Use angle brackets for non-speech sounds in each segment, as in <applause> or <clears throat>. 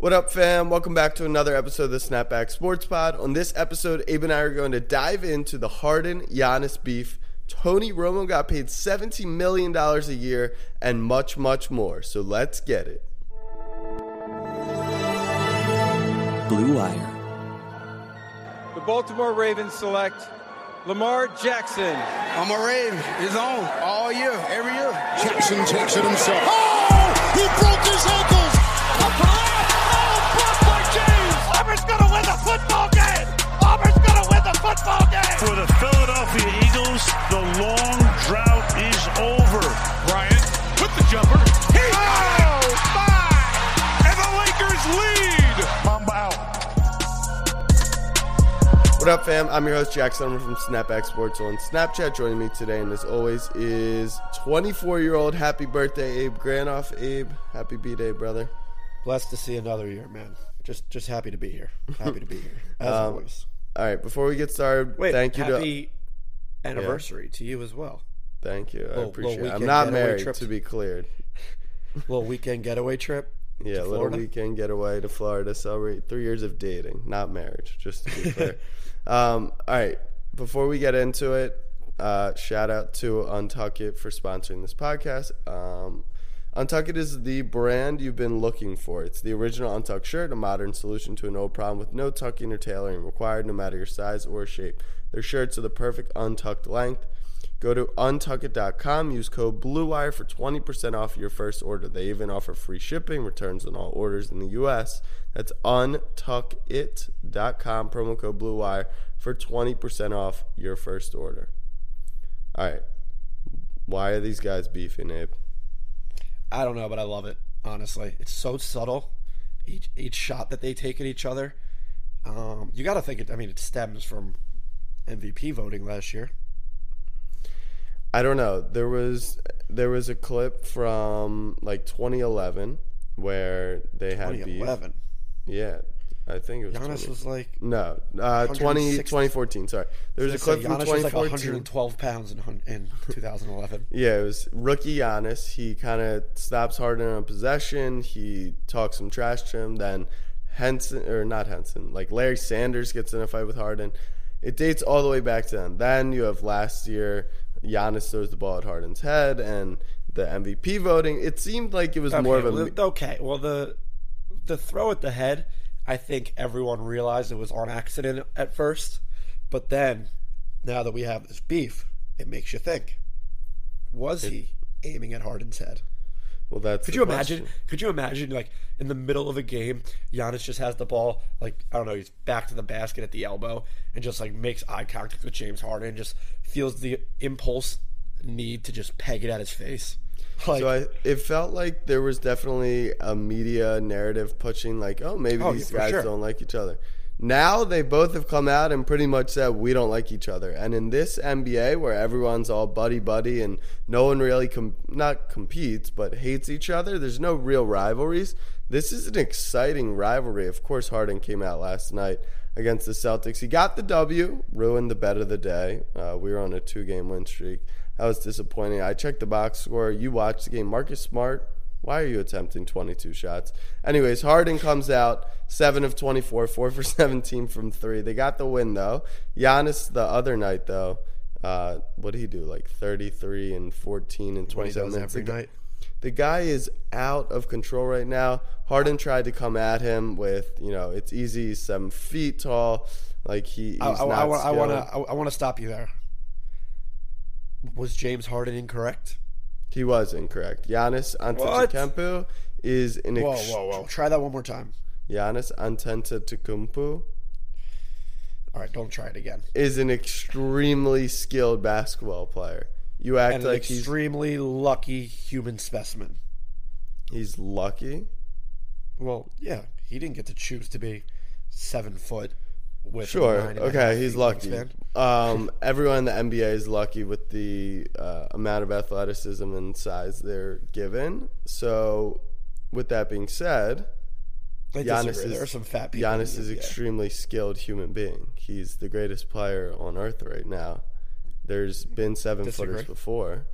What up, fam? Welcome back to another episode of the Snapback Sports Pod. On this episode, Abe and I are going to dive into the Harden Giannis beef. Tony Romo got paid $17 million a year and much, much more. So let's get it. Blue Wire. The Baltimore Ravens select Lamar Jackson. I'm a Raven. It's on all year, every year. Jackson takes it himself. Oh! He broke his ankles! James! Auburn's gonna win the football game! Auburn's gonna win the football game! For the Philadelphia Eagles, the long drought is over. Bryant with the jumper. He oh, my! And the Lakers lead! Mamba out. What up, fam? I'm your host, Jack Summer from Snapback Sports on Snapchat. Joining me today, and as always, is 24 year old happy birthday Abe Granoff. Abe, happy B Day, brother. Blessed to see another year, man. Just just happy to be here. Happy to be here. <laughs> As Um, always. All right, before we get started, Wait, thank you happy anniversary to you as well. thank you. I appreciate it. I'm not married, to to- be cleared. <laughs> Little weekend getaway trip. <laughs> Yeah, to little weekend getaway to Florida, celebrate three years of dating, not marriage, just to be clear. um, all right, before we get into it, uh, shout out to Untuck It for sponsoring this podcast. Um, Untuck It is the brand you've been looking for. It's the original untucked shirt, a modern solution to an old problem with no tucking or tailoring required, no matter your size or shape. Their shirts are the perfect untucked length. Go to untuckit.com, use code BLUEWIRE for 20% off your first order. They even offer free shipping, returns on all orders in the US. That's untuckit.com, promo code BLUEWIRE for 20% off your first order. All right. Why are these guys beefing, Abe? I don't know, but I love it. Honestly, it's so subtle. Each each shot that they take at each other. Um, you got to think it. I mean, it stems from MVP voting last year. I don't know. There was there was a clip from like 2011 where they had beef. 2011. Yeah, I think it was. Giannis 20 was like No, uh, 20, 2014. Sorry, there was a clip from Giannis was like 112 pounds in, in <laughs> 2011. yeah, it was rookie Giannis. He kind of stops Harden on possession. He talks some trash to him. Then Henson or not Henson, like Larry Sanders gets in a fight with Harden. It dates all the way back to then. Then you have last year. Giannis throws the ball at Harden's head, and the MVP voting. It seemed like it was more of a. well, okay. Well, the the throw at the head, I think everyone realized it was on accident at first, but then now that we have this beef, it makes you think: Was he aiming at Harden's head? well, that's. Could you question. imagine? Could you imagine like in the middle of a game, Giannis just has the ball, like I don't know, he's back to the basket at the elbow, and just like makes eye contact with James Harden, and just feels the impulse need to just peg it at his face. Like, So I, it felt like there was definitely a media narrative pushing, like, oh, maybe Oh, these guys sure. don't like each other. Now they both have come out and pretty much said we don't like each other. And in this NBA where everyone's all buddy buddy and no one really com- not competes but hates each other, there's no real rivalries. This is an exciting rivalry. Of course, Harden came out last night against the Celtics. He got the W, ruined the bet of the day. Uh, we were on a two game win streak. That was disappointing. I checked the box score. You watched the game. Marcus Smart, why are you attempting 22 shots? Anyways, Harden comes out 7 of 24, 4 for <laughs> 17 from 3. They got the win, though. Giannis, the other night, though, uh, what did he do? Like 33 and 14 and what 27 minutes. every The guy- night. the guy is out of control right now. Harden tried to come at him with, you know, it's easy, seven feet tall. Like he, he's I, I, not I, want- I want to. I, I want to stop you there. Was James Harden incorrect? He was incorrect. Giannis Antetokounmpo is an Whoa, ex- whoa, whoa! Try that one more time. Giannis Antetokounmpo All right, don't try it again. is an extremely skilled basketball player. You act like he's extremely lucky human specimen. he's lucky. Well, yeah, he didn't get to choose to be seven foot with Sure. nine and a half Okay, he's lucky. Um, everyone in the NBA is lucky with the uh, amount of athleticism and size they're given. So, with that being said, I Giannis disagree. is There are some fat people. Giannis is extremely skilled human being. He's the greatest player on earth right now. There's been seven Disagree. footers before.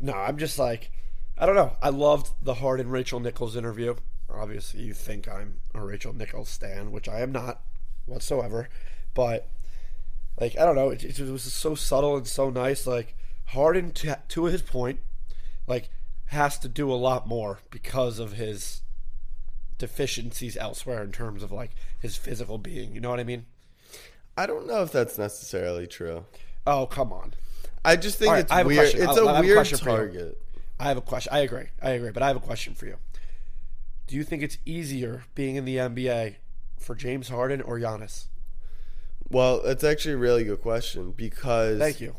No, I'm just like, I don't know. I loved the Harden Rachel Nichols interview. Obviously, you think I'm a Rachel Nichols stan, which I am not whatsoever. But like, I don't know. It, it was so subtle and so nice. Like Harden, to, to his point, like has to do a lot more because of his deficiencies elsewhere in terms of like his physical being. You know what I mean? I don't know if that's necessarily true. Oh, come on. I just think right, it's have a weird. It's I a a weird you. target. I have a question. I agree. I agree. But I have a question for you. Do you think it's easier being in the NBA for James Harden or Giannis? Well, it's actually a really good question because Thank you.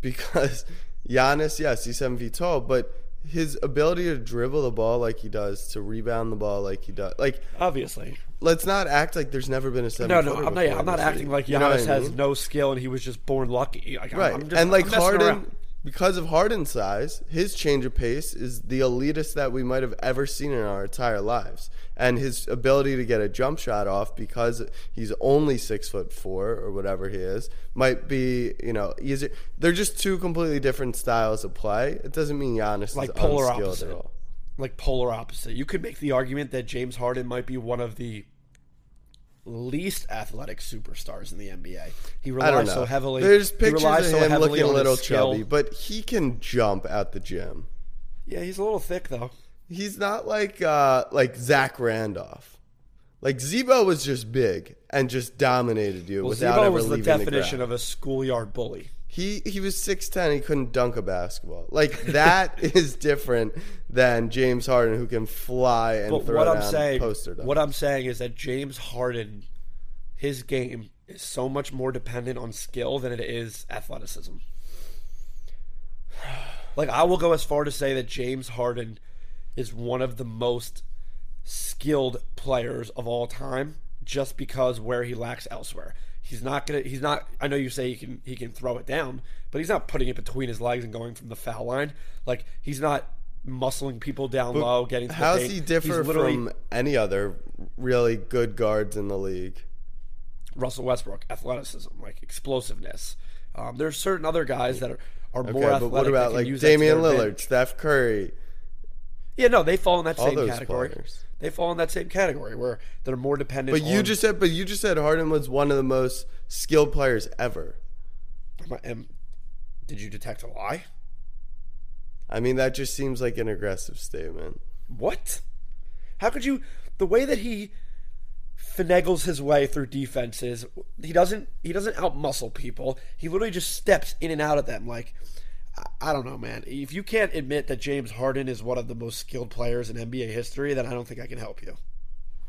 because Giannis, yes, he's seven feet tall, but his ability to dribble the ball like he does, to rebound the ball like he does, like Obviously. let's not act like there's never been a seven. No, no, I'm not. I'm not acting like You know Giannis I has mean? no skill and he was just born lucky. Like, I'm- right, I'm just, and like Harden, around. because of Harden's size, his change of pace is the elitist that we might have ever seen in our entire lives, and his ability to get a jump shot off because he's only six foot four or whatever he is might be you know easier. They're just two completely different styles of play. It doesn't mean Giannis Like is polar opposite. at all. like polar opposite. You could make the argument that James Harden might be one of the least athletic superstars in the NBA. He relies so heavily. There's pictures of so him looking a little chubby, but he can jump at the gym. Yeah, he's a little thick though. He's not like uh, like Zach Randolph. Like Z-Bo was just big and just dominated you Well, without Z-Bo ever was the leaving definition the definition of a schoolyard bully. He he was six ten. He couldn't dunk a basketball. Like that <laughs> is different than James Harden, who can fly and But throw what I'm saying, poster dunks. what I'm saying is that James Harden, his game is so much more dependent on skill than it is athleticism. <sighs> Like I will go as far to say that James Harden is one of the most skilled players of all time, just because where he lacks elsewhere. He's not gonna. He's not. I know you say he can. He can throw it down, but he's not putting it between his legs and going from the foul line. Like he's not muscling people down low, getting. To the How does paint. he differ from any other really good guards in the league? Russell Westbrook, athleticism, like explosiveness. Um, there's certain other guys that are, are Okay, more but what about like use that to Damian Lillard, advantage. Steph Curry? Yeah, no, they fall in that All same those category. players. They fall in that same category where they're more dependent. But you on- just said, but you just said Harden was one of the most skilled players ever. Am- did you detect a lie? I mean, that just seems like an aggressive statement. What? How could you? The way that he finagles his way through defenses, he doesn't. He doesn't outmuscle people. He literally just steps in and out of them. Like I- don't know, man. If you can't admit that James Harden is one of the most skilled players in NBA history, then I don't think I can help you.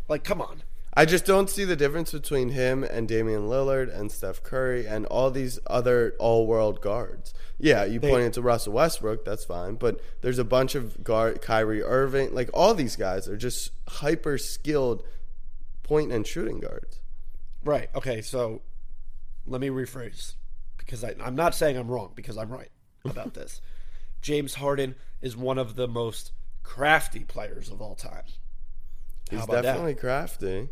Like, come on. I just don't see the difference between him and Damian Lillard and Steph Curry and all these other all-world guards. Yeah, you pointed to Russell Westbrook, that's fine, but there's a bunch of guard Kyrie Irving, like all these guys are just hyper skilled point and shooting guards. Right. Okay. So let me rephrase because I, I'm not saying I'm wrong because I'm right about this. James Harden is one of the most crafty players of all time. He's How about definitely that? crafty.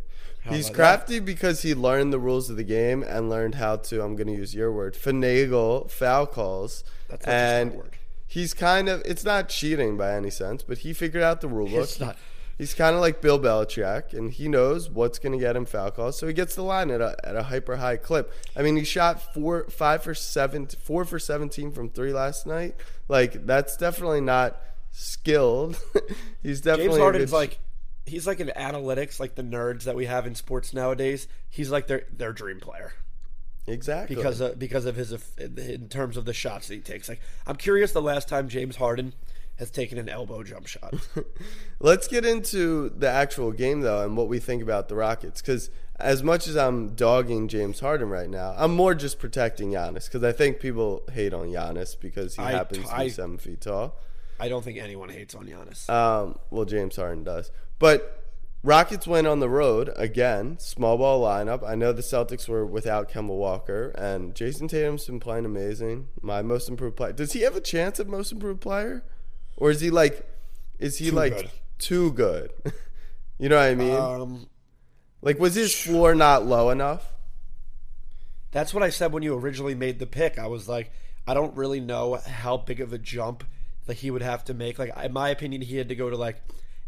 He's about crafty because he learned the rules of the game and learned how to, I'm going to use your word, finagle foul calls. That's not and word. he's kind of, it's not cheating by any sense, but he figured out the rule book. It's not. He's kind of like Bill Belichick, and he knows what's going to get him foul calls, so he gets the line at a, at a hyper high clip. I mean, he shot four, five for seven, four for seventeen from three last night. Like that's definitely not skilled. <laughs> he's definitely James Harden's like he's like an analytics, like the nerds that we have in sports nowadays. He's like their their dream player exactly because of, because of his uh, in terms of the shots that he takes. Like I'm curious the last time James Harden has taken an elbow jump shot. <laughs> Let's get into the actual game though, and what we think about the Rockets. Because as much as I'm dogging James Harden right now, I'm more just protecting Giannis because I think people hate on Giannis because he I- happens to I- be seven feet tall. I don't think anyone hates on Giannis. Um, well, James Harden does, But Rockets went on the road again, small ball lineup. I know the Celtics were without Kemba Walker, and Jayson Tatum's been playing amazing. My most improved player. Does he have a chance at most improved player, or is he like, is he Too like good. too good? <laughs> you know what I mean? Um, like, was his floor not low enough? That's what I said when you originally made the pick. I was like, I don't really know how big of a jump that he would have to make. Like, in my opinion, he had to go to like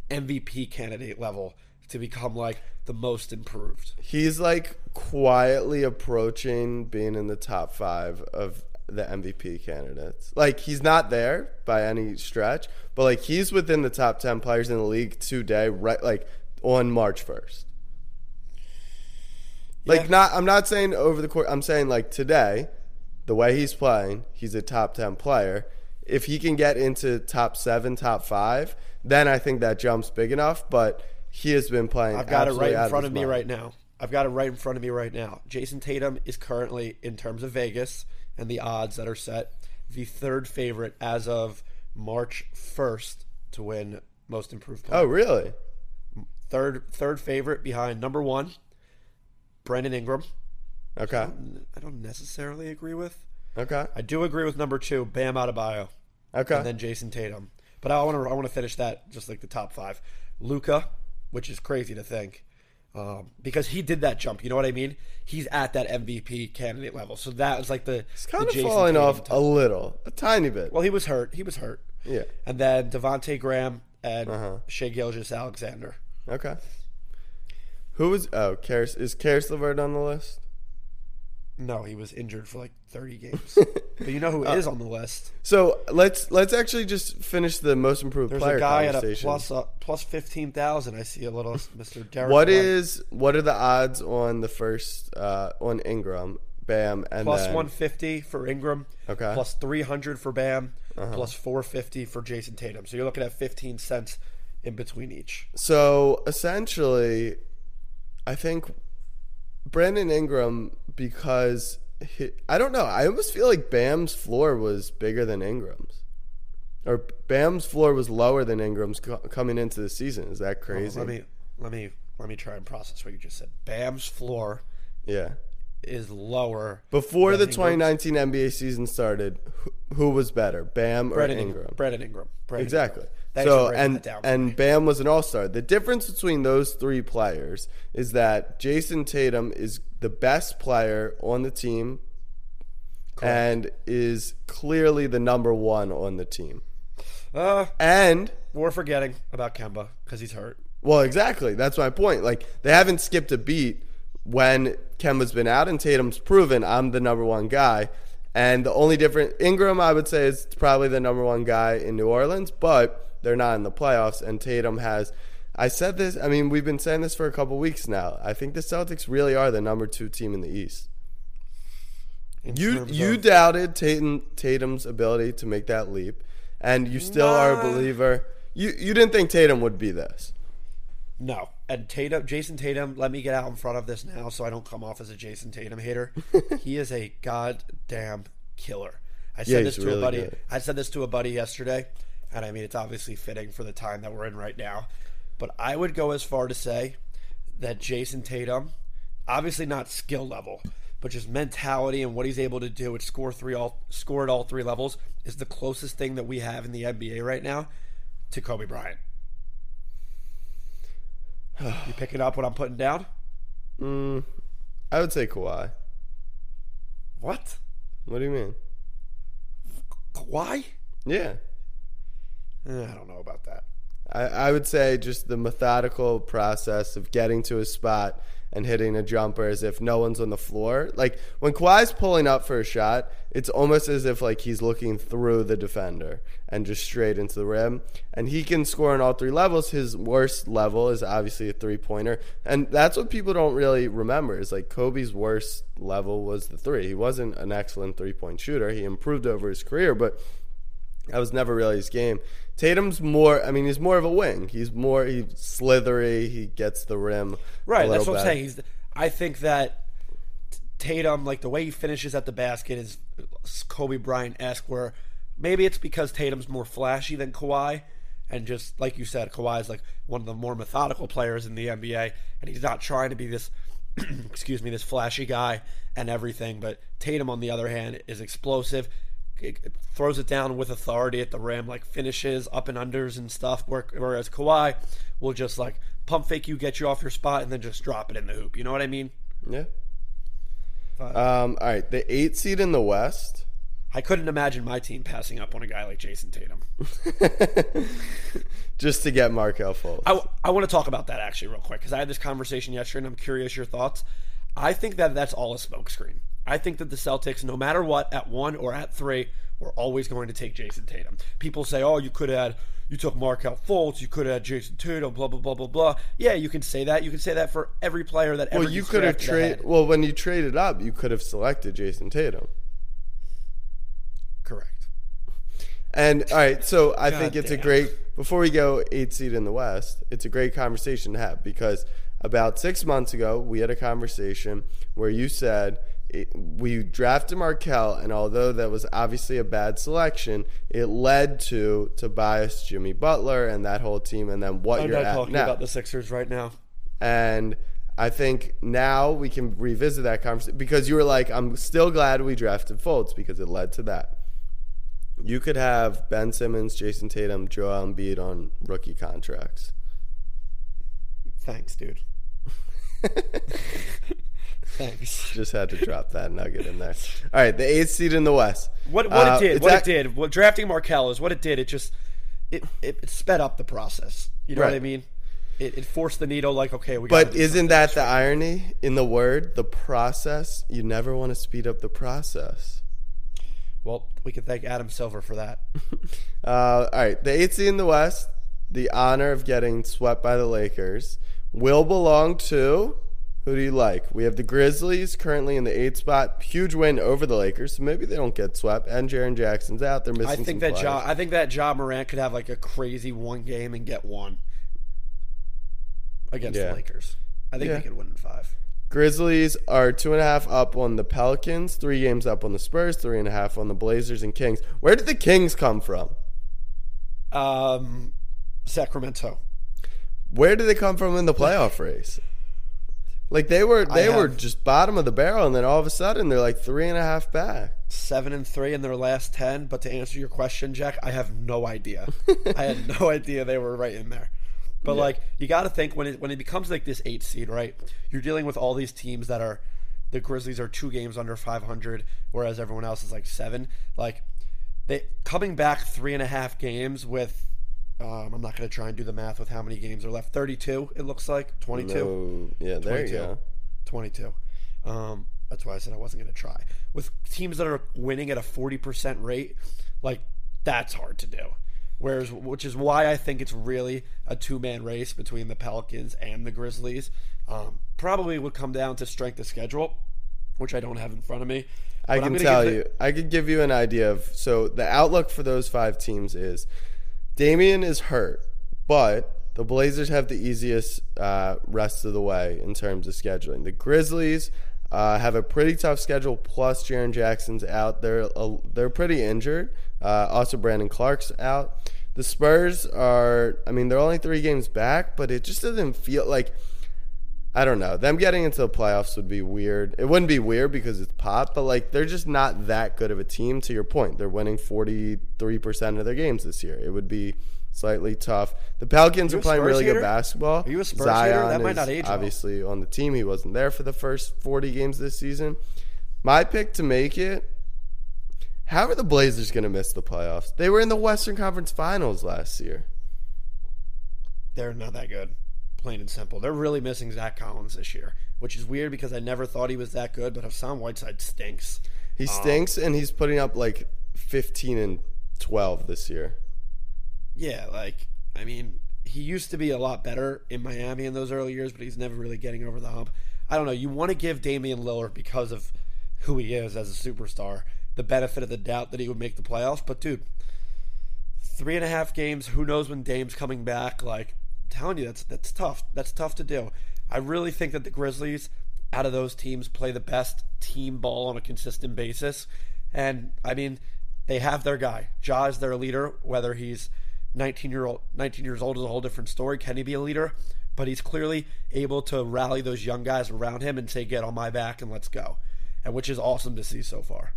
MVP candidate level to become like the most improved. He's like quietly approaching being in the top five of the MVP candidates. Like he's not there by any stretch, but like he's within the top ten players in the league today, right? Like on March first. Like Yeah. not, I'm not saying over the course. I'm saying like today, the way he's playing, he's a top ten player. If he can get into top seven, top five, then I think that jump's big enough. But he has been playing. I've got it right in front his of me mind. right now. I've got it right in front of me right now. Jayson Tatum is currently, in terms of Vegas and the odds that are set, the third favorite as of March 1st to win Most Improved Player. Oh, really? Third, third favorite behind number one, Brandon Ingram. Okay. I don't necessarily agree with. Okay. I do agree with number two, Bam Adebayo, Okay. and then Jayson Tatum. But I want to I want to finish that just like the top five. Luka, which is crazy to think, um, because he did that jump. You know what I mean? He's at that MVP candidate level. So that was like the it's kind the of Jayson falling Tatum off a little, a tiny bit. Well, he was hurt. He was hurt. yeah. And then Devonte Graham and Uh-huh. Shai Gilgeous-Alexander. Okay. Who was? Oh, Caris is Caris LeVert on the list? No, he was injured for like 30 games. <laughs> but you know who Uh, is on the list? So let's let's actually just finish the most improved There's player a guy at a plus uh, plus 15,000. I see a little Mr. <laughs> Derek. what is what are the odds on the first uh, on Ingram, Bam, and Plus then 150 for Ingram. Okay. Uh-huh. Plus 300 for Bam. plus 450 for Jayson Tatum. So you're looking at 15 cents in between each. So essentially, I think Brandon Ingram because he, I don't know. I almost feel like Bam's floor was bigger than Ingram's, or Bam's floor was lower than Ingram's co- coming into the season. Is that crazy? Let me let me let me try and process what you just said. Bam's floor yeah. is lower Before the Ingram's. 2019 NBA season started, who, who was better, Bam or Brandon Ingram? Ingram. Brandon Ingram. Brandon Exactly. Ingram. Thanks so and that down for and. Bam was an All Star. The difference between those three players is that Jayson Tatum is the best player on the team, and is clearly the number one on the team. Uh, And we're forgetting about Kemba because he's hurt. well, exactly. That's my point. Like they haven't skipped a beat when Kemba's been out and Tatum's proven I'm the number one guy. And the only different Ingram, I would say, is probably the number one guy in New Orleans, but they're not in the playoffs. And Tatum has. I said this. I mean, we've been saying this for a couple weeks now. I think the Celtics really are the number two team in the East. in You you of- doubted Tatum Tatum's ability to make that leap, and you still are a believer. You you didn't think Tatum would be this. No. And Tatum, Jayson Tatum, let me get out in front of this now so I don't come off as a Jayson Tatum hater. <laughs> he is a goddamn killer. I said he's this to really a buddy. good. I said this to a buddy yesterday, and I mean it's obviously fitting for the time that we're in right now. But I would go as far to say that Jayson Tatum, obviously not skill level, but just mentality and what he's able to do at score three all score at all three levels is the closest thing that we have in the NBA right now to Kobe Bryant. <sighs> you picking up what I'm putting down? Mm, I would say Kawhi. What? What do you mean? Kawhi? Yeah. Eh, I don't know about that. I, I would say just the methodical process of getting to a spot and hitting a jumper as if no one's on the floor. Like when Kawhi's pulling up for a shot, it's almost as if like he's looking through the defender and just straight into the rim. And he can score on all three levels. His worst level is obviously a three pointer. And that's what people don't really remember is like Kobe's worst level was the three. He wasn't an excellent three point shooter. He improved over his career, but that was never really his game. Tatum's more. I mean, he's more of a wing. He's more. He's slithery. He gets the rim. Right, that's what I'm saying. He's, I think that Tatum, like the way he finishes at the basket, is Kobe Bryant esque. Where maybe it's because Tatum's more flashy than Kawhi, and just like you said, Kawhi's like one of the more methodical players in the NBA, and he's not trying to be this, <clears throat> excuse me, this flashy guy and everything. But Tatum, on the other hand, is explosive. It throws it down with authority at the rim, like finishes up and unders and stuff. where- Whereas Kawhi will just like pump fake you, get you off your spot, and then just drop it in the hoop. You know what I mean? Yeah. Um, all right, the eight seed in the West. I couldn't imagine my team passing up on a guy like Jayson Tatum. <laughs> just to get Markelle Fultz. I, I want to talk about that actually real quick because I had this conversation yesterday and I'm curious your thoughts. I think that that's all a smokescreen. I think that the Celtics, no matter what, at one or at three, we're always going to take Jayson Tatum. People say, "Oh, you could have, you took Markelle Fultz, you could have Jayson Tatum, blah blah blah blah blah." Yeah, you can say that. You can say that for every player that ever. well, you could have traded. Well, when you traded up, you could have selected Jayson Tatum. Correct. And all right, so I God think it's a great. Before we go eight seed in the West, it's a great conversation to have because about six months ago we had a conversation where you said it, we drafted Markelle, and although that was obviously a bad selection, it led to Tobias, Jimmy Butler, and that whole team, and then what I'm you're not at talking now. about the Sixers right now. And I think now we can revisit that conversation because you were like, I'm still glad we drafted Fultz because it led to that. You could have Ben Simmons, Jayson Tatum, Joel Embiid on rookie contracts. Thanks, dude. <laughs> Thanks. <laughs> Just had to drop that nugget in there. All right, the eighth seed in the West. What what Uh, it did, what it did, what drafting Markelle is, what it did, it just it, it sped up the process. You know what I mean? It, it forced the needle. Like, okay, we. But do isn't that the irony in the word, the process? You never want to speed up the process. Well, we can thank Adam Silver for that. <laughs> Uh, all right, the eighth seed in the West, the honor of getting swept by the Lakers, will belong to who do you like? We have the Grizzlies currently in the eighth spot, huge win over the Lakers, so maybe they don't get swept. And Jaren Jackson's out; they're missing. I think that. Ja, I think that Ja Morant could have like a crazy one game and get one against Yeah. the Lakers. I think Yeah. they could win in five. Grizzlies are two and a half up on the Pelicans, three games up on the Spurs, three and a half on the Blazers and Kings. Where did the Kings come from? Um, Sacramento. Where did they come from in the playoff <laughs> race? Like they were, they were just bottom of the barrel, and then all of a sudden they're like three and a half back. seven and three in their last ten. But to answer your question, Jack, I have no idea. <laughs> I had no idea they were right in there. But like, you got to think when it when it becomes like this eight seed, right? You're dealing with all these teams that are the Grizzlies are two games under 500, whereas everyone else is like seven. Like they coming back three and a half games with. Um, I'm not going to try and do the math with how many games are left. 32, it looks like 22. No, yeah, there 22. you go. 22. Um, that's why I said I wasn't going to try. With teams that are winning at a 40% rate, like that's hard to do. Whereas, which is why I think it's really a two man race between the Pelicans and the Grizzlies. Um, probably would come down to strength of schedule, which I don't have in front of me. I But can tell give you. I could give you an idea of. So the outlook for those five teams is Damian is hurt, but the Blazers have the easiest uh, rest of the way in terms of scheduling. The Grizzlies uh, have a pretty tough schedule. Plus, Jaren Jackson's out. They're uh, they're pretty injured. Uh, also, Brandon Clarke's out. The Spurs are. I mean, they're only three games back, but it just doesn't feel like. I don't know. Them getting into the playoffs would be weird. It wouldn't be weird because it's pop, but like they're just not that good of a team. To your point, they're winning forty three percent of their games this year. It would be slightly tough. The Pelicans You are playing really hater? good basketball. Are you a Spurs Zion hater? That might not age well. obviously on the team. He wasn't there for the first forty games this season. My pick to make it. How are the Blazers going to miss the playoffs? They were in the Western Conference Finals last year. they're not that good. Plain and simple. They're really missing Zach Collins this year, which is weird because I never thought he was that good, but Hassan Whiteside stinks. He um, stinks, and he's putting up like fifteen and twelve this year. Yeah, like I mean, he used to be a lot better in Miami in those early years, but he's never really getting over the hump. I don't know. You want to give Damian Lillard because of who he is as a superstar the benefit of the doubt that he would make the playoffs, but dude, three and a half games. Who knows when Dame's coming back? Like, telling you, that's that's tough. That's tough to do. I really think that the Grizzlies, out of those teams, play the best team ball on a consistent basis. And I mean, they have their guy. Ja is their leader, whether he's 19 year old 19 years old is a whole different story. Can he be a leader? But he's clearly able to rally those young guys around him and say, "Get on my back and let's go," and which is awesome to see so far.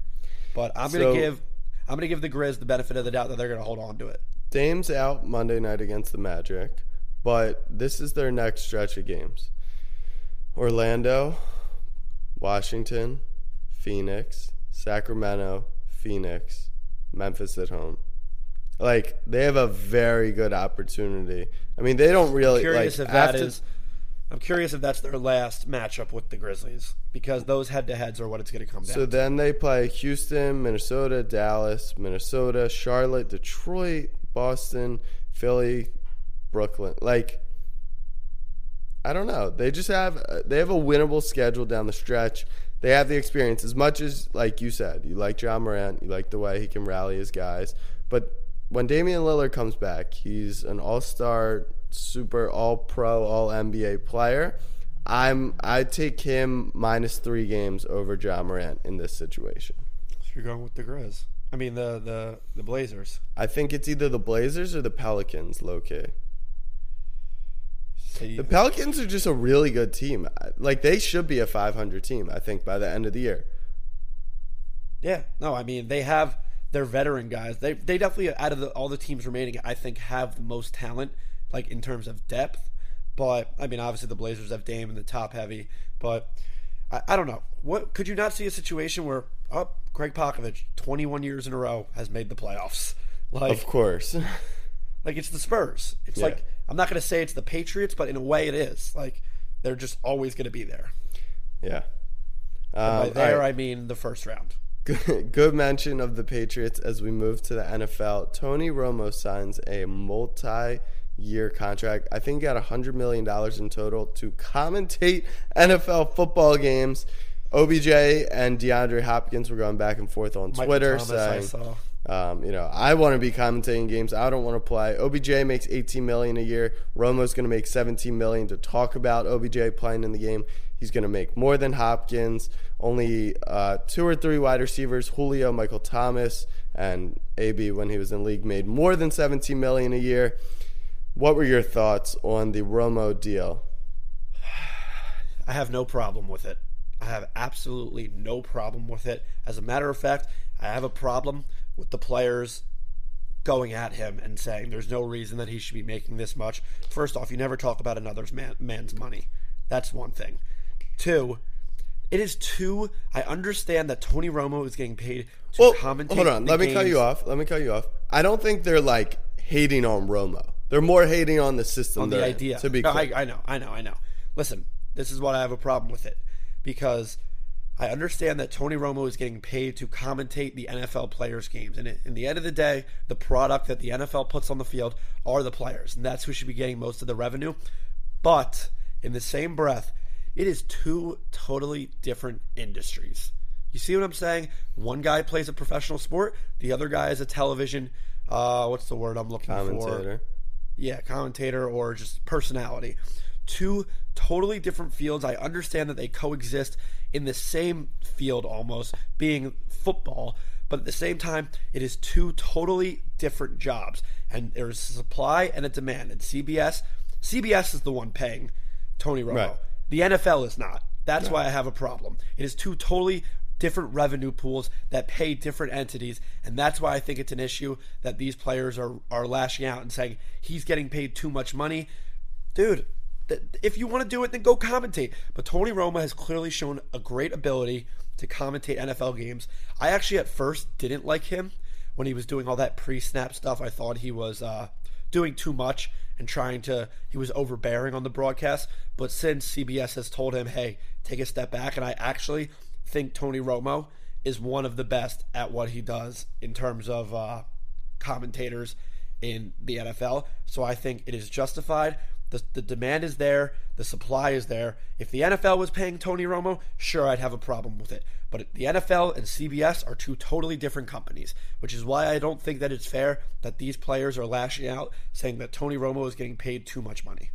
But I'm gonna So- give I'm gonna give the Grizz the benefit of the doubt that they're gonna hold on to it. Dame's out Monday night against the Magic, but this is their next stretch of games. Orlando, Washington, Phoenix, Sacramento, Phoenix, Memphis at home. Like they have a very good opportunity. I mean, they don't really curious like if that after- is- I'm curious if that's their last matchup with the Grizzlies because those head-to-heads are what it's going to come down. So to. then they play Houston, Minnesota, Dallas, Minnesota, Charlotte, Detroit, Boston, Philly, Brooklyn. Like I don't know. They just have they have a winnable schedule down the stretch. They have the experience as much as like you said, you like Ja Morant, you like the way he can rally his guys. But when Damian Lillard comes back, he's an all-star, super all-pro, all NBA player. I'm I take him minus 3 games over Ja Morant in this situation. So you're going with the Grizz. I mean the the the Blazers. I think it's either the Blazers or the Pelicans, low key. The Pelicans are just a really good team. Like they should be a 500 team, I think, by the end of the year. yeah, no, I mean they have their veteran guys. They they definitely out of the, all the teams remaining, I think have the most talent, like in terms of depth. But I mean, obviously the Blazers have Dame in the top heavy. But I, I don't know. What could you not see a situation where oh, Gregg Popovich, 21 years in a row, has made the playoffs? Like Of course. <laughs> Like it's the Spurs. It's Yeah. like I'm not going to say it's the Patriots, but in a way it is. Like they're just always going to be there. yeah. By Um, there right. I mean the first round. Good, <laughs> good mention of the Patriots as we move to the NFL. Tony Romo signs a multi-year contract. I think he got $100 million in total to commentate NFL football games. OBJ and DeAndre Hopkins were going back and forth on Michael Twitter Thomas, I saying, saw. Um, you know, I want to be commentating games. I don't want to play. OBJ makes 18 million a year. Romo's going to make 17 million to talk about OBJ playing in the game. He's going to make more than Hopkins. Only uh, two or three wide receivers, Julio, Michael Thomas, and AB when he was in league made more than 17 million a year. What were your thoughts on the Romo deal? <sighs> I have no problem with it. I have absolutely no problem with it. As a matter of fact, I have a problem with the players going at him and saying there's no reason that he should be making this much. First off, you never talk about another man, man's money. That's one thing. Two, it is two. I understand that Tony Romo is getting paid to Well, commentate. hold on. Let me cut you off. Let me cut you off. I don't think they're like hating on Romo. They're more hating on the system. on the they're in, idea. to be No. I, I know, I know, I know. Listen, this is what I have a problem with it because I understand that Tony Romo is getting paid to commentate the NFL players' games, and in the end of the day, the product that the NFL puts on the field are the players, and that's who should be getting most of the revenue. But in the same breath, it is two totally different industries. You see what I'm saying? One guy plays a professional sport, the other guy is a television. Uh, what's the word I'm looking for? commentator. yeah, commentator or just personality. Two totally different fields. I understand that they coexist in the same field almost, being football, but at the same time, it is two totally different jobs. And there's a supply and a demand. And CBS, CBS is the one paying Tony Romo. Right. The NFL is not. That's why I have a problem. It is two totally different revenue pools that pay different entities, and that's why I think it's an issue that these players are are lashing out and saying he's getting paid too much money. Dude, if you want to do it, then go commentate. But Tony Romo has clearly shown a great ability to commentate NFL games. I actually at first didn't like him when he was doing all that pre-snap stuff. I thought he was uh, doing too much and trying to he was overbearing on the broadcast. But since CBS has told him, "Hey, take a step back," and I actually think Tony Romo is one of the best at what he does in terms of uh, commentators in the NFL. So I think it is justified. The, the demand is there, the supply is there. If the NFL was paying Tony Romo, sure, I'd have a problem with it. But the NFL and CBS are two totally different companies, which is why I don't think that it's fair that these players are lashing out saying that Tony Romo is getting paid too much money.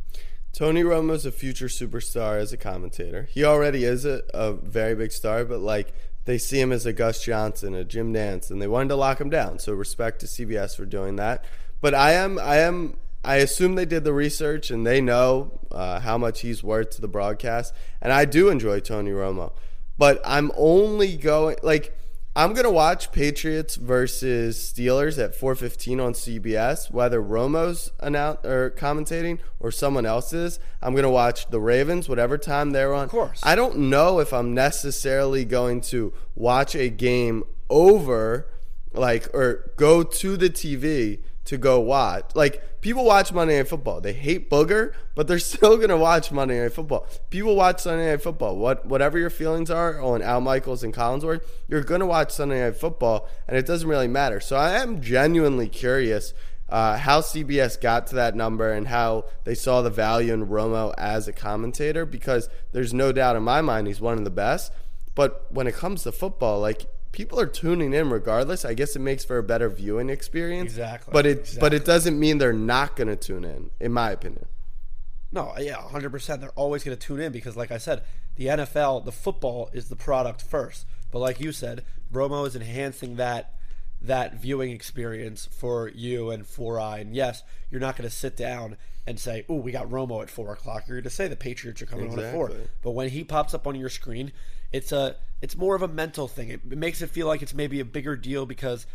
Tony Romo's a future superstar as a commentator. He already is a, a very big star, but like they see him as a Gus Johnson, a Jim Nantz, and they wanted to lock him down. So respect to CBS for doing that. But I am, I am, I assume they did the research and they know uh, how much he's worth to the broadcast. And I do enjoy Tony Romo, but I'm only going like I'm gonna watch Patriots versus Steelers at 4:15 on CBS. Whether Romo's announce or commentating or someone else's, I'm gonna watch the Ravens whatever time they're on. Of course. I don't know if I'm necessarily going to watch a game over, like, or go to the TV to go watch. Like people watch Monday Night Football. They hate Booger, but they're <laughs> still gonna watch Monday Night Football. People watch Sunday Night Football. What whatever your feelings are on Al Michaels and Collinsworth, you're gonna watch Sunday Night Football, and it doesn't really matter. So I am genuinely curious. Uh, how CBS got to that number and how they saw the value in Romo as a commentator because there's no doubt in my mind he's one of the best. But when it comes to football, like people are tuning in regardless. I guess it makes for a better viewing experience. Exactly. But it but it doesn't mean they're not going to tune in, in my opinion. No, yeah, 100%. They're always going to tune in because, like I said, the NFL, the football is the product first. But like you said, Romo is enhancing that that viewing experience for you and for I. And yes, you're not going to sit down and say, "Oh, we got Romo at four o'clock." You're going to say the Patriots are coming on at four. But when he pops up on your screen, it's a it's more of a mental thing. It, it makes it feel like it's maybe a bigger deal because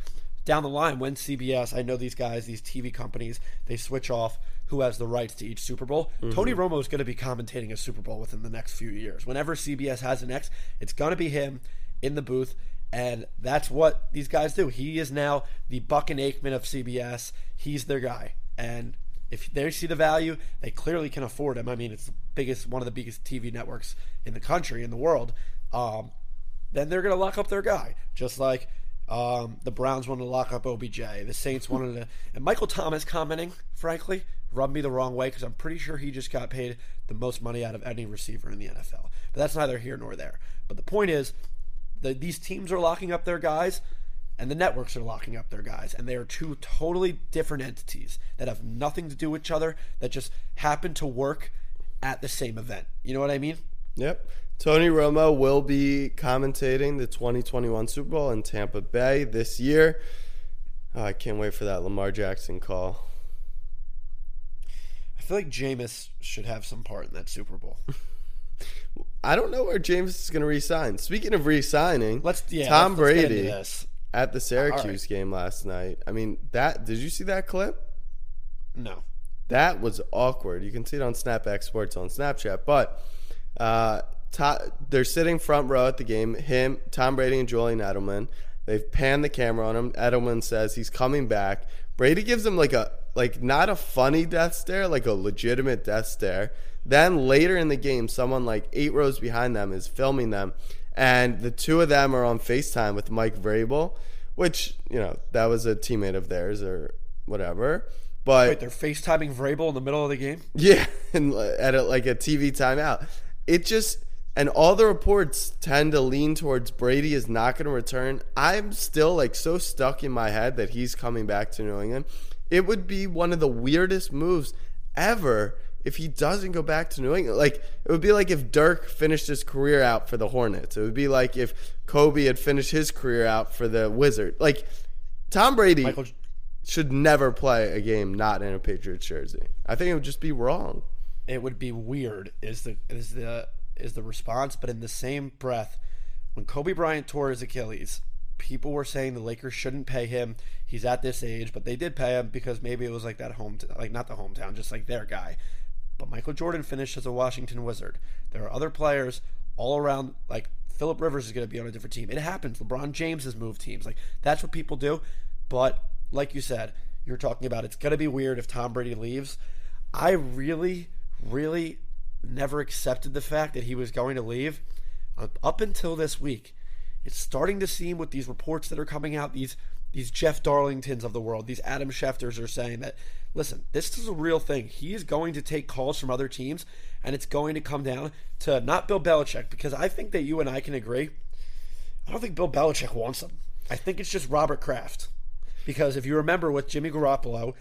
down the line when CBS, I know these guys, these TV companies, they switch off who has the rights to each Super Bowl. Mm-hmm. Tony Romo is going to be commentating a Super Bowl within the next few years. Whenever CBS has an X, it's going to be him in the booth. And that's what these guys do. He is now the Buck and Aikman of CBS. He's their guy. And if they see the value, they clearly can afford him. I mean, it's the biggest, one of the biggest TV networks in the country, in the world. Um, then they're going to lock up their guy. Just like um, the Browns wanted to lock up OBJ. The Saints wanted to. And Michael Thomas commenting, frankly, rubbed me the wrong way because I'm pretty sure he just got paid the most money out of any receiver in the NFL. But that's neither here nor there. But the point is, the, these teams are locking up their guys. And the networks are locking up their guys, and they are two totally different entities that have nothing to do with each other, that just happen to work at the same event. You know what I mean? Yep. Tony Romo will be commentating the 2021 Super Bowl in Tampa Bay this year. Oh, I can't wait for that Lamar Jackson call. I feel like Jameis should have some part in that Super Bowl. <laughs> I don't know where James is going to resign. Speaking of resigning, Let's yeah. Tom let's, let's Brady this. at the Syracuse game last night. I mean, that did you see that clip? No, That was awkward. You can see it on Snapback Sports on Snapchat. But uh, to, they're sitting front row at the game. Him, Tom Brady, and Julian Edelman. They've panned the camera on him. Edelman says he's coming back. Brady gives him like a like not a funny death stare, like a legitimate death stare. Then later in the game, someone like eight rows behind them is filming them, and the two of them are on FaceTime with Mike Vrabel, which you know that was a teammate of theirs or whatever. But wait, they're FaceTiming Vrabel in the middle of the game. yeah, <laughs> and at a, like a TV timeout. It just and all the reports tend to lean towards Brady is not going to return. I'm still like so stuck in my head that he's coming back to New England. It would be one of the weirdest moves ever if he doesn't go back to New England. Like it would be like if Dirk finished his career out for the Hornets. It would be like if Kobe had finished his career out for the Wizard. Like Tom Brady Michael, should never play a game not in a Patriots jersey. I think it would just be wrong. it would be weird. Is the is the is the response? But in the same breath, when Kobe Bryant tore his Achilles, people were saying the Lakers shouldn't pay him. He's at this age, but they did pay him because maybe it was like that home, like not the hometown, just like their guy. But Michael Jordan finished as a Washington Wizard. There are other players all around, like Philip Rivers is going to be on a different team. It happens. LeBron James has moved teams. Like that's what people do. But like you said, you're talking about it's going to be weird if Tom Brady leaves. I really, really never accepted the fact that he was going to leave Uh, up until this week. It's starting to seem with these reports that are coming out, these these Jeff Darlingtons of the world, these Adam Schefters are saying that, listen, this is a real thing. He is going to take calls from other teams, and it's going to come down to not Bill Belichick, because I think that you and I can agree. I don't think Bill Belichick wants him. I think it's just Robert Kraft. Because if you remember with Jimmy Garoppolo,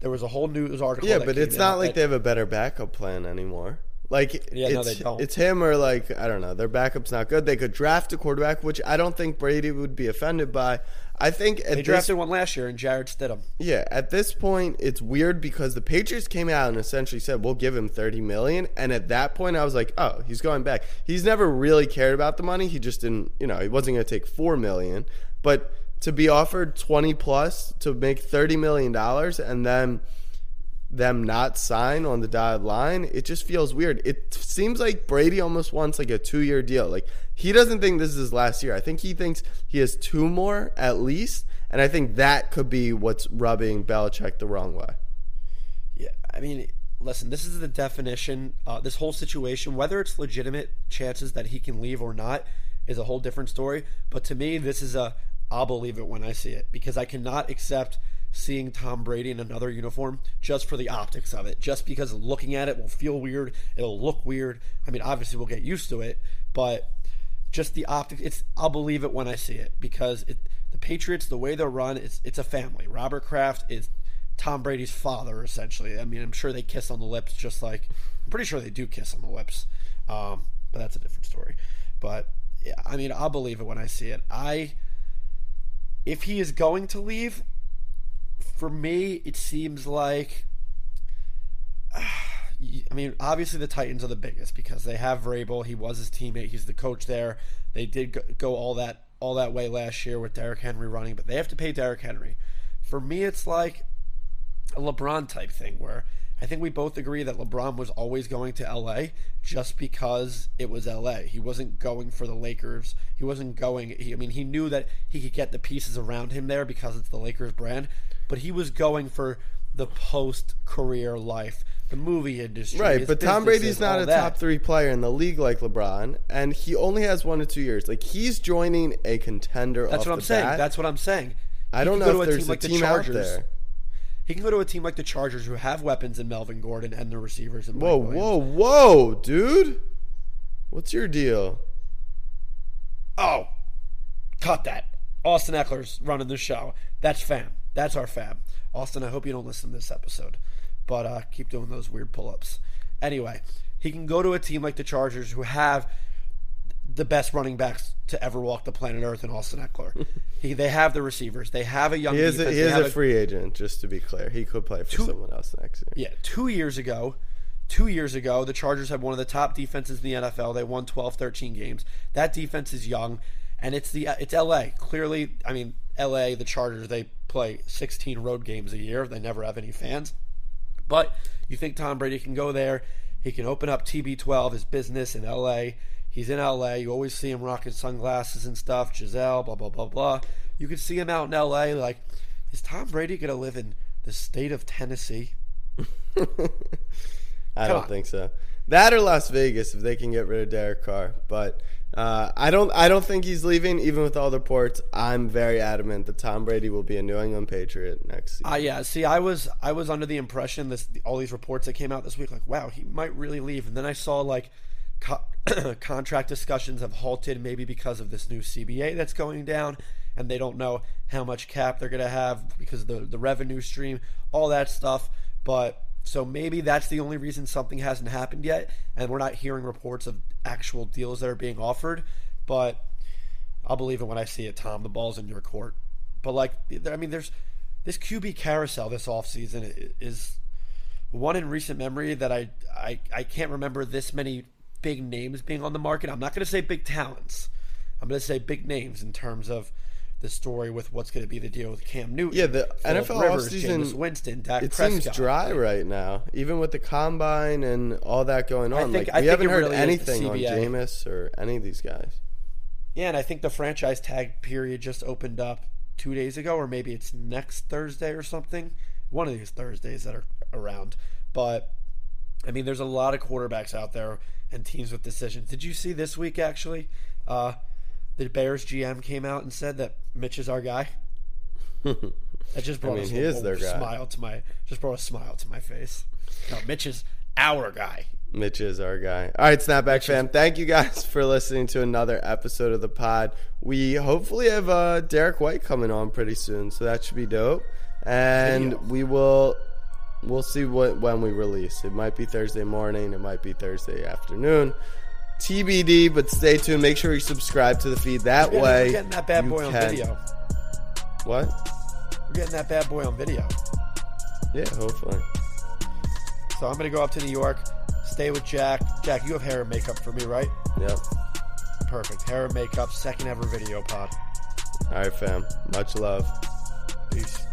there was a whole news article. Yeah, but it's not out like they have a better backup plan anymore. Like Yeah, no, it's, don't. it's him or like I don't know. Their backup's not good. They could draft a quarterback, which I don't think Brady would be offended by. I think at They this drafted one last year, and Jarrett Stidham. Yeah, at this point, it's weird because the Patriots came out and essentially said we'll give him thirty million, and at that point, I was like, oh, he's going back. He's never really cared about the money. He just didn't, you know, he wasn't going to take four million, but to be offered twenty plus to make thirty million dollars and then them not sign on the dotted line, it just feels weird. It seems like Brady almost wants like a two year deal. Like he doesn't think this is his last year. I think he thinks he has two more at least, and I think that could be what's rubbing Belichick the wrong way. Yeah, I mean, listen, this is the definition. Uh, this whole situation, whether it's legitimate chances that he can leave or not, is a whole different story. But to me, this is a I'll believe it when I see it because I cannot accept seeing Tom Brady in another uniform just for the optics of it. Just because looking at it will feel weird, it'll look weird. I mean, obviously we'll get used to it, but just the optics. It's I'll believe it when I see it because it, the Patriots, the way they're run, it's it's a family. Robert Kraft is Tom Brady's father, essentially. I mean, I'm sure they kiss on the lips, just like I'm pretty sure they do kiss on the lips, um, but that's a different story. But yeah, I mean, I'll believe it when I see it. I if he is going to leave, for me, it seems like. <sighs> I mean, obviously the Titans are the biggest because they have Vrabel. He was his teammate. He's the coach there. They did go- all that all that way last year with Derrick Henry running, but they have to pay Derrick Henry. For me, it's like a LeBron type thing where I think we both agree that LeBron was always going to LA just because it was LA. He wasn't going for the Lakers. He wasn't going he, I mean he knew that he could get the pieces around him there because it's the Lakers brand, but he was going for the post career life, the movie industry. Right, but Tom Brady's not a that. top three player in the league like LeBron, and he only has one to two years. Like he's joining a contender. That's what I'm the saying. bat. That's what I'm saying. I He don't know if a there's team a like the team out Chargers. there. He can go to a team like the Chargers who have weapons in Melvin Gordon and the receivers. In Whoa, whoa, whoa, dude! What's your deal? Oh, cut that. Austin Ekeler's running the show. That's fam. That's our fam. Austin, I hope you don't listen to this episode, but uh, keep doing those weird pull ups. Anyway, he can go to a team like the Chargers who have the best running backs to ever walk the planet Earth in Austin Ekeler. <laughs> he, they have the receivers. They have a young He is a, he is a free agent, just to be clear. He could play for Two- someone else next year. Yeah, two years ago, two years ago, the Chargers had one of the top defenses in the NFL. They won 12, 13 games. That defense is young, and it's the it's LA. Clearly, I mean, LA, the Chargers, they play 16 road games a year. They never have any fans. But you think Tom Brady can go there? He can open up TB12, his business in LA. He's in LA. You always see him rocking sunglasses and stuff. Gisele, blah blah blah blah. You could see him out in LA. Like, is Tom Brady gonna live in the state of Tennessee? <laughs> I Come don't on. think so. That or Las Vegas if they can get rid of Derek Carr. But uh, I don't. I don't think he's leaving. Even with all the reports, I'm very adamant that Tom Brady will be a New England Patriot next season. Uh, yeah. See, I was I was under the impression this all these reports that came out this week, like, wow, he might really leave, and then I saw like co- <coughs> contract discussions have halted, maybe because of this new CBA that's going down, and they don't know how much cap they're gonna have because of the the revenue stream, all that stuff. But so maybe that's the only reason something hasn't happened yet, and we're not hearing reports of actual deals that are being offered. But I'll believe it when I see it, Tom. The ball's in your court. But like, I mean, there's this QB carousel this offseason is one in recent memory that I, I I can't remember this many big names being on the market. I'm not going to say big talents. I'm going to say big names in terms of the story with what's going to be the deal with Cam Newton. Yeah, the Phillip NFL Rivers, offseason, Jameis Winston, Dak it Prescott. seems dry right now, even with the combine and all that going I on. think- like I we haven't heard really anything on. Jameis or any of these guys. Yeah, and I think the franchise tag period just opened up two days ago, or maybe it's next Thursday or something. One of these Thursdays that are around. But I mean, there's a lot of quarterbacks out there and teams with decisions. Did you see this week actually? Uh, the Bears GM came out and said that Mitch is our guy. <laughs> That just brought mean, us he a, is guy. smile to my just brought a smile to my face. No, Mitch is our guy. Mitch is our guy. All right, Snapback fam. Thank you guys for listening to another episode of the pod. We hopefully have uh, Derek White coming on pretty soon, so that should be dope. And Video. we will we'll see what when we release. It might be Thursday morning. It might be Thursday afternoon. TBD, but stay tuned. Make sure you subscribe to the feed. That We're getting, way, we're getting that bad boy on video. What? We're getting that bad boy on video. Yeah, hopefully. So I'm gonna go up to New York, stay with Jack. Jack, you have hair and makeup for me, right? Yep. Perfect. Hair and makeup, second ever video pod. All right, fam. Much love. Peace.